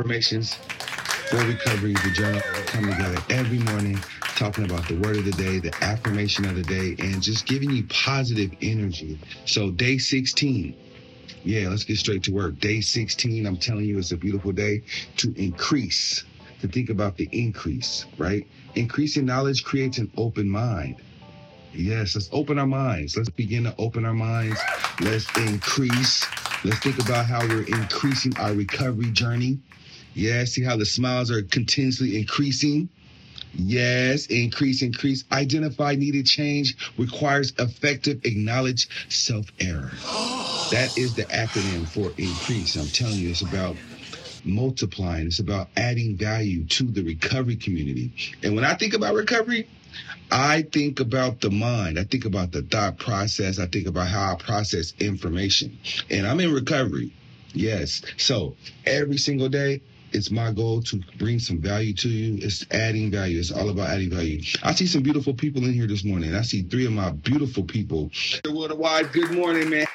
Affirmations for recovery, the journal. Come together every morning talking about the word of the day, the affirmation of the day, and just giving you positive energy. So, day 16. Yeah, let's get straight to work. Day 16, I'm telling you, it's a beautiful day to increase, to think about the increase, right? Increasing knowledge creates an open mind. Yes, let's open our minds. Let's begin to open our minds. Let's increase. Let's think about how we're increasing our recovery journey. Yeah, see how the smiles are continuously increasing. Yes, increase, increase. Identify needed change requires effective, acknowledge self error. That is the acronym for increase. I'm telling you, it's about multiplying, it's about adding value to the recovery community. And when I think about recovery, I think about the mind. I think about the thought process. I think about how I process information. And I'm in recovery. Yes. So every single day, it's my goal to bring some value to you. It's adding value. It's all about adding value. I see some beautiful people in here this morning. I see three of my beautiful people. Worldwide, good morning, man.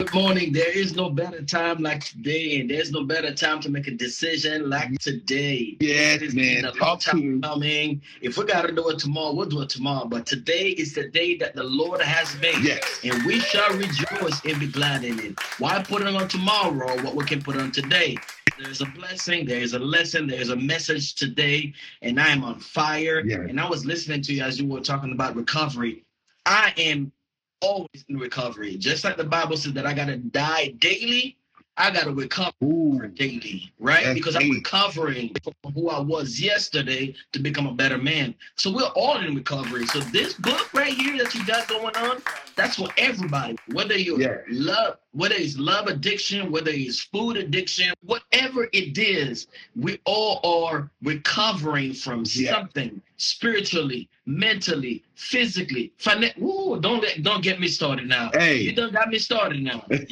Good morning. There is no better time like today, and there's no better time to make a decision like today. Yeah, it's man. a long time coming. If we gotta do it tomorrow, we'll do it tomorrow. But today is the day that the Lord has made. Yes. And we shall rejoice and be glad in it. Why put it on tomorrow what we can put on today? There's a blessing, there's a lesson, there's a message today, and I am on fire. Yeah. And I was listening to you as you were talking about recovery. I am always in recovery. Just like the Bible says that I gotta die daily, I gotta recover Ooh, daily, right? Because. I'm recovering from who I was yesterday to become a better man. So we're all in recovery. So this book right here that you got going on, that's for everybody. Whether you Yeah. love, whether it's love addiction, whether it's food addiction, whatever it is, we all are recovering from Yeah. something spiritually, mentally, physically, financially. Ooh, don't let, don't get me started now. Hey. You done got me started now. Me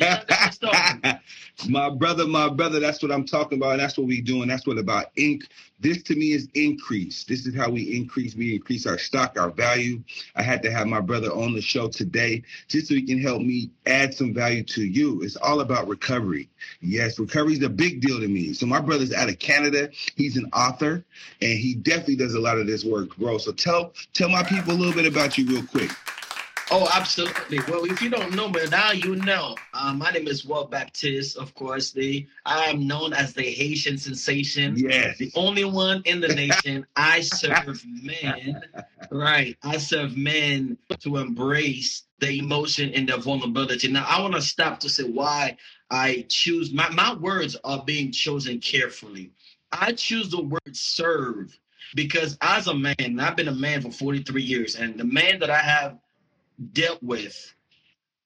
started. my brother, my brother, that's what I'm talking about. And that's what we doing. That's what about ink. This to me is increase. This is how we increase. We increase our stock, our value. I had to have my brother on the show today just so he can help me add some value to you. It's all about recovery. Yes, recovery is a big deal to me. So my brother's out of Canada. He's an author and he definitely does a lot of this work, bro. So tell tell my people a little bit about you real quick. Oh, absolutely. Well, if you don't know me, now you know. Uh, my name is Will Baptiste, of course. The I am known as the Haitian sensation. Yes. The only one in the nation. I serve men, right? I serve men to embrace the emotion and the vulnerability. Now, I want to stop to say why I choose my, my words are being chosen carefully. I choose the word serve because as a man, I've been a man for 43 years, and the man that I have dealt with,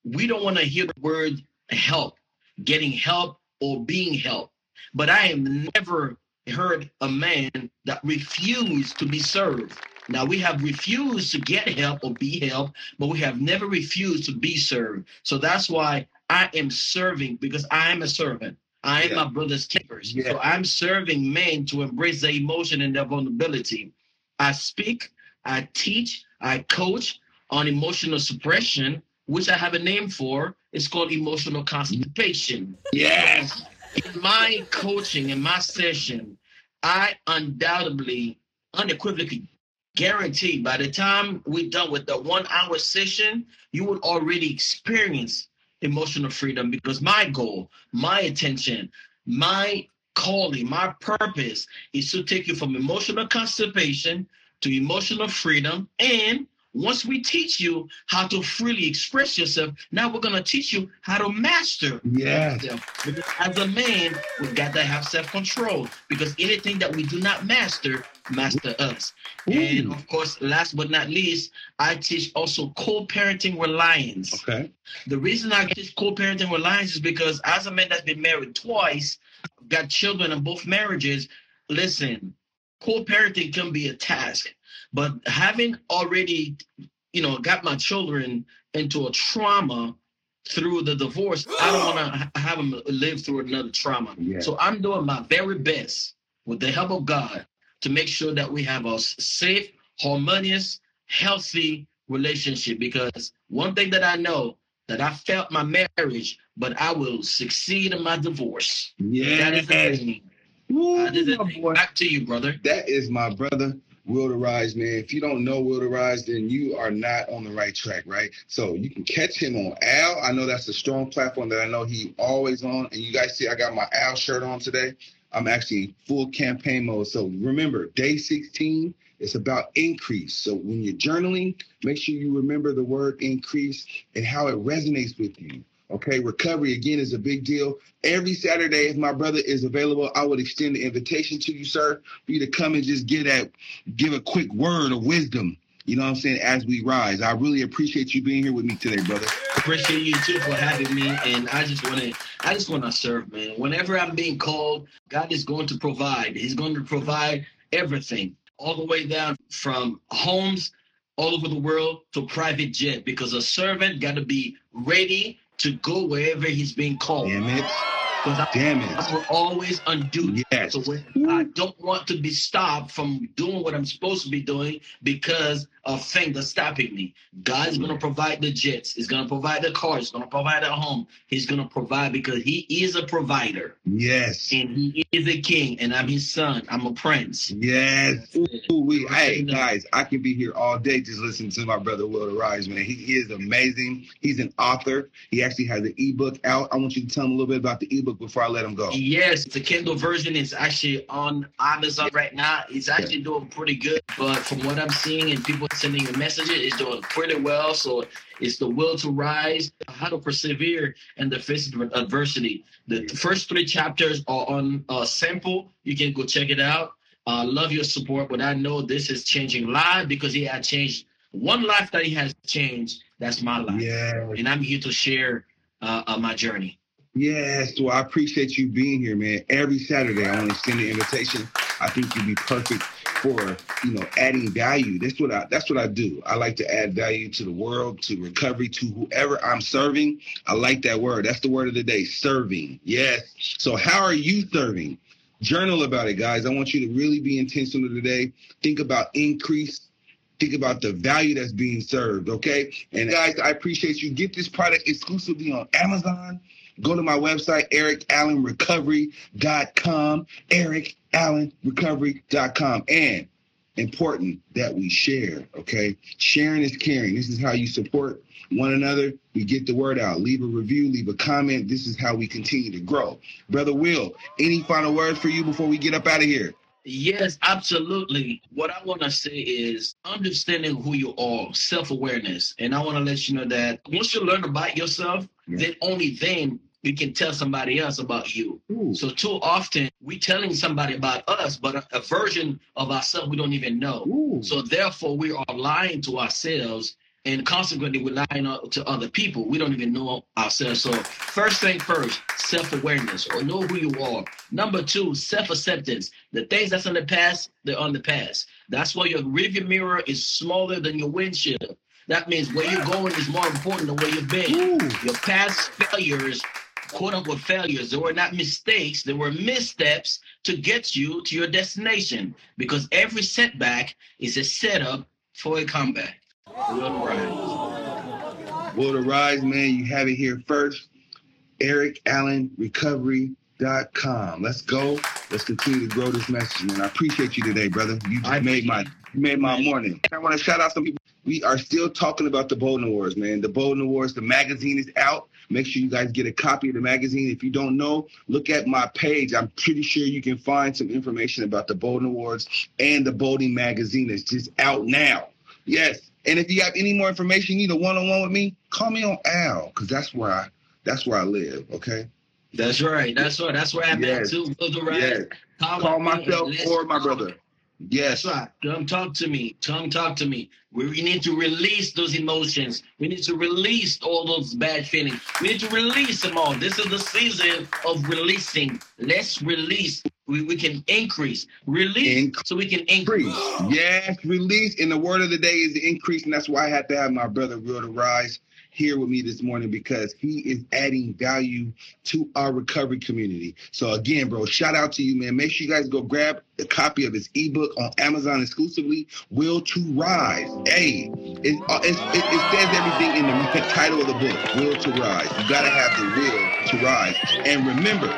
we don't want to hear the word help, getting help or being helped. But I have never heard a man that refused to be served. Now we have refused to get help or be helped, but we have never refused to be served. So that's why I am serving because I am a servant. I am Yeah. my brother's keepers. Yeah. So I'm serving men to embrace their emotion and their vulnerability. I speak, I teach, I coach on emotional suppression, which I have a name for. It's called emotional constipation. Yes. In my coaching, in my session, I undoubtedly, unequivocally guarantee by the time we're done with the one hour session, you would already experience emotional freedom because my goal, my attention, my calling, my purpose is to take you from emotional constipation to emotional freedom and once we teach you how to freely express yourself, now we're going to teach you how to master Yes. yourself. Because as a man, we've got to have self control because anything that we do not master, master us. And of course, last but not least, I teach also co parenting reliance. Okay. The reason I teach co-parenting reliance is because as a man that's been married twice, got children in both marriages, listen, co-parenting can be a task. But having already, you know, got my children into a trauma through the divorce, I don't want to have them live through another trauma. Yeah. So I'm doing my very best with the help of God to make sure that we have a safe, harmonious, healthy relationship. Because one thing that I know that I felt my marriage, but I will succeed in my divorce. That is the thing. Ooh, That is the my boy. Back to you, brother. That is my brother, Will to Rise, man. If you don't know Will to Rise, then you are not on the right track, right? So you can catch him on Owwll. I know that's a strong platform that I know he always on. And you guys see, I got my Owwll shirt on today. I'm actually full campaign mode. So remember, day 16, is about increase. So when you're journaling, make sure you remember the word increase and how it resonates with you. Okay, recovery again is a big deal. Every Saturday, if my brother is available, I would extend the invitation to you, sir, for you to come and just get at, give a quick word of wisdom. You know what I'm saying? As we rise, I really appreciate you being here with me today, brother. Appreciate you too for having me. And I just want to, I just want to serve, man. Whenever I'm being called, God is going to provide. He's going to provide everything, all the way down from homes all over the world to private jet. Because a servant got to be ready to go wherever he's being called. Damn it. Because I, Damn I it. will always undo Yes. So I don't want to be stopped from doing what I'm supposed to be doing because of things that's stopping me. God's gonna provide the jets. He's gonna provide the cars. He's gonna provide a home. He's gonna provide because He is a provider Yes. and He is a king. And I'm His son. I'm a prince. Yes. Ooh, we, hey guys, I can be here all day just listening to my brother Will to Rise, man. He, he is amazing. He's an author. He actually has an ebook out. I want you to tell him a little bit about the ebook before I let him go. Yes, the Kindle version is actually on Amazon right now. It's actually doing pretty good, but from what I'm seeing and people sending me messages, it's doing pretty well. So it's the will to rise, how to persevere and the face of adversity. The first three chapters are on uh, sample. You can go check it out. Uh, love your support, but I know this is changing live because he had changed one life that he has changed. That's my life, Yeah. and I'm here to share uh, uh, my journey. Yes, well, I appreciate you being here, man. Every Saturday, I want to send an invitation. I think you'd be perfect for, you know, adding value. That's what I that's what I do. I like to add value to the world, to recovery, to whoever I'm serving. I like that word. That's the word of the day, serving. Yes. So how are you serving? Journal about it, guys. I want you to really be intentional today. Think about increase. Think about the value that's being served, okay? And guys, I appreciate you. Get this product exclusively on Amazon. Go to my website, ericallenrecovery.com, ericallenrecovery.com. And important that we share, okay? Sharing is caring. This is how you support one another. We get the word out. Leave a review, leave a comment. This is how we continue to grow. Brother Will, any final words for you before we get up out of here? Yes, absolutely. What I want to say is understanding who you are, self awareness. And I want to let you know that once you learn about yourself, Yeah. then only then we can tell somebody else about you. Ooh. So, too often we're telling somebody about us, but a, a version of ourselves we don't even know. Ooh. So, therefore, we are lying to ourselves. And consequently, we're lying to other people. We don't even know ourselves. So, first thing first, self awareness or know who you are. Number two, self acceptance. The things that's in the past, they're on the past. That's why your rearview mirror is smaller than your windshield. That means where you're ah. going is more important than where you've been. Ooh. Your past failures, quote unquote failures, they were not mistakes, they were missteps to get you to your destination. Because every setback is a setup for a comeback. Will rise. Will to Rise, man, you have it here first. EricAllenRecovery.com. Let's go. Let's continue to grow this message, man. I appreciate you today, brother. You just I made my you made my morning. I want to shout out some people. We are still talking about the Bolden Awards, man. The Bolden Awards, the magazine is out. Make sure you guys get a copy of the magazine. If you don't know, look at my page. I'm pretty sure you can find some information about the Bolden Awards and the Bolden magazine. It's just out now. Yes, And if you have any more information, you need a one-on-one with me, call me on Owwll, because that's where I that's where I live. Okay. That's right. That's right. That's where I'm Yes. at too. Rise. Yes. Call, Call myself or my brother. Yes. Right. Come talk to me. Come talk to me. We, we need to release those emotions. We need to release all those bad feelings. We need to release them all. This is the season of releasing. Let's release. We, we can increase. Release Inc- so we can Increase. increase. Yes, release. And the word of the day is increase. And that's why I had to have my brother Will to Rise here with me this morning because he is adding value to our recovery community. So again, bro, shout out to you, man. Make sure you guys go grab a copy of his ebook on Amazon exclusively, Will to Rise. Hey, it, uh, it, it says everything in the title of the book, Will to Rise. You gotta have the will to rise. And remember,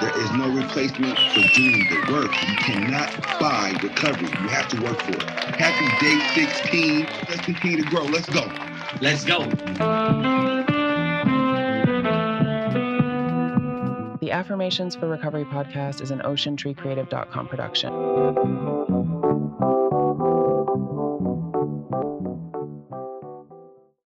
there is no replacement for doing the work. You cannot buy recovery. You have to work for it. Happy day 16. Let's continue to grow. Let's go. Let's go. The Affirmations for Recovery podcast is an oceantreecreative.com production.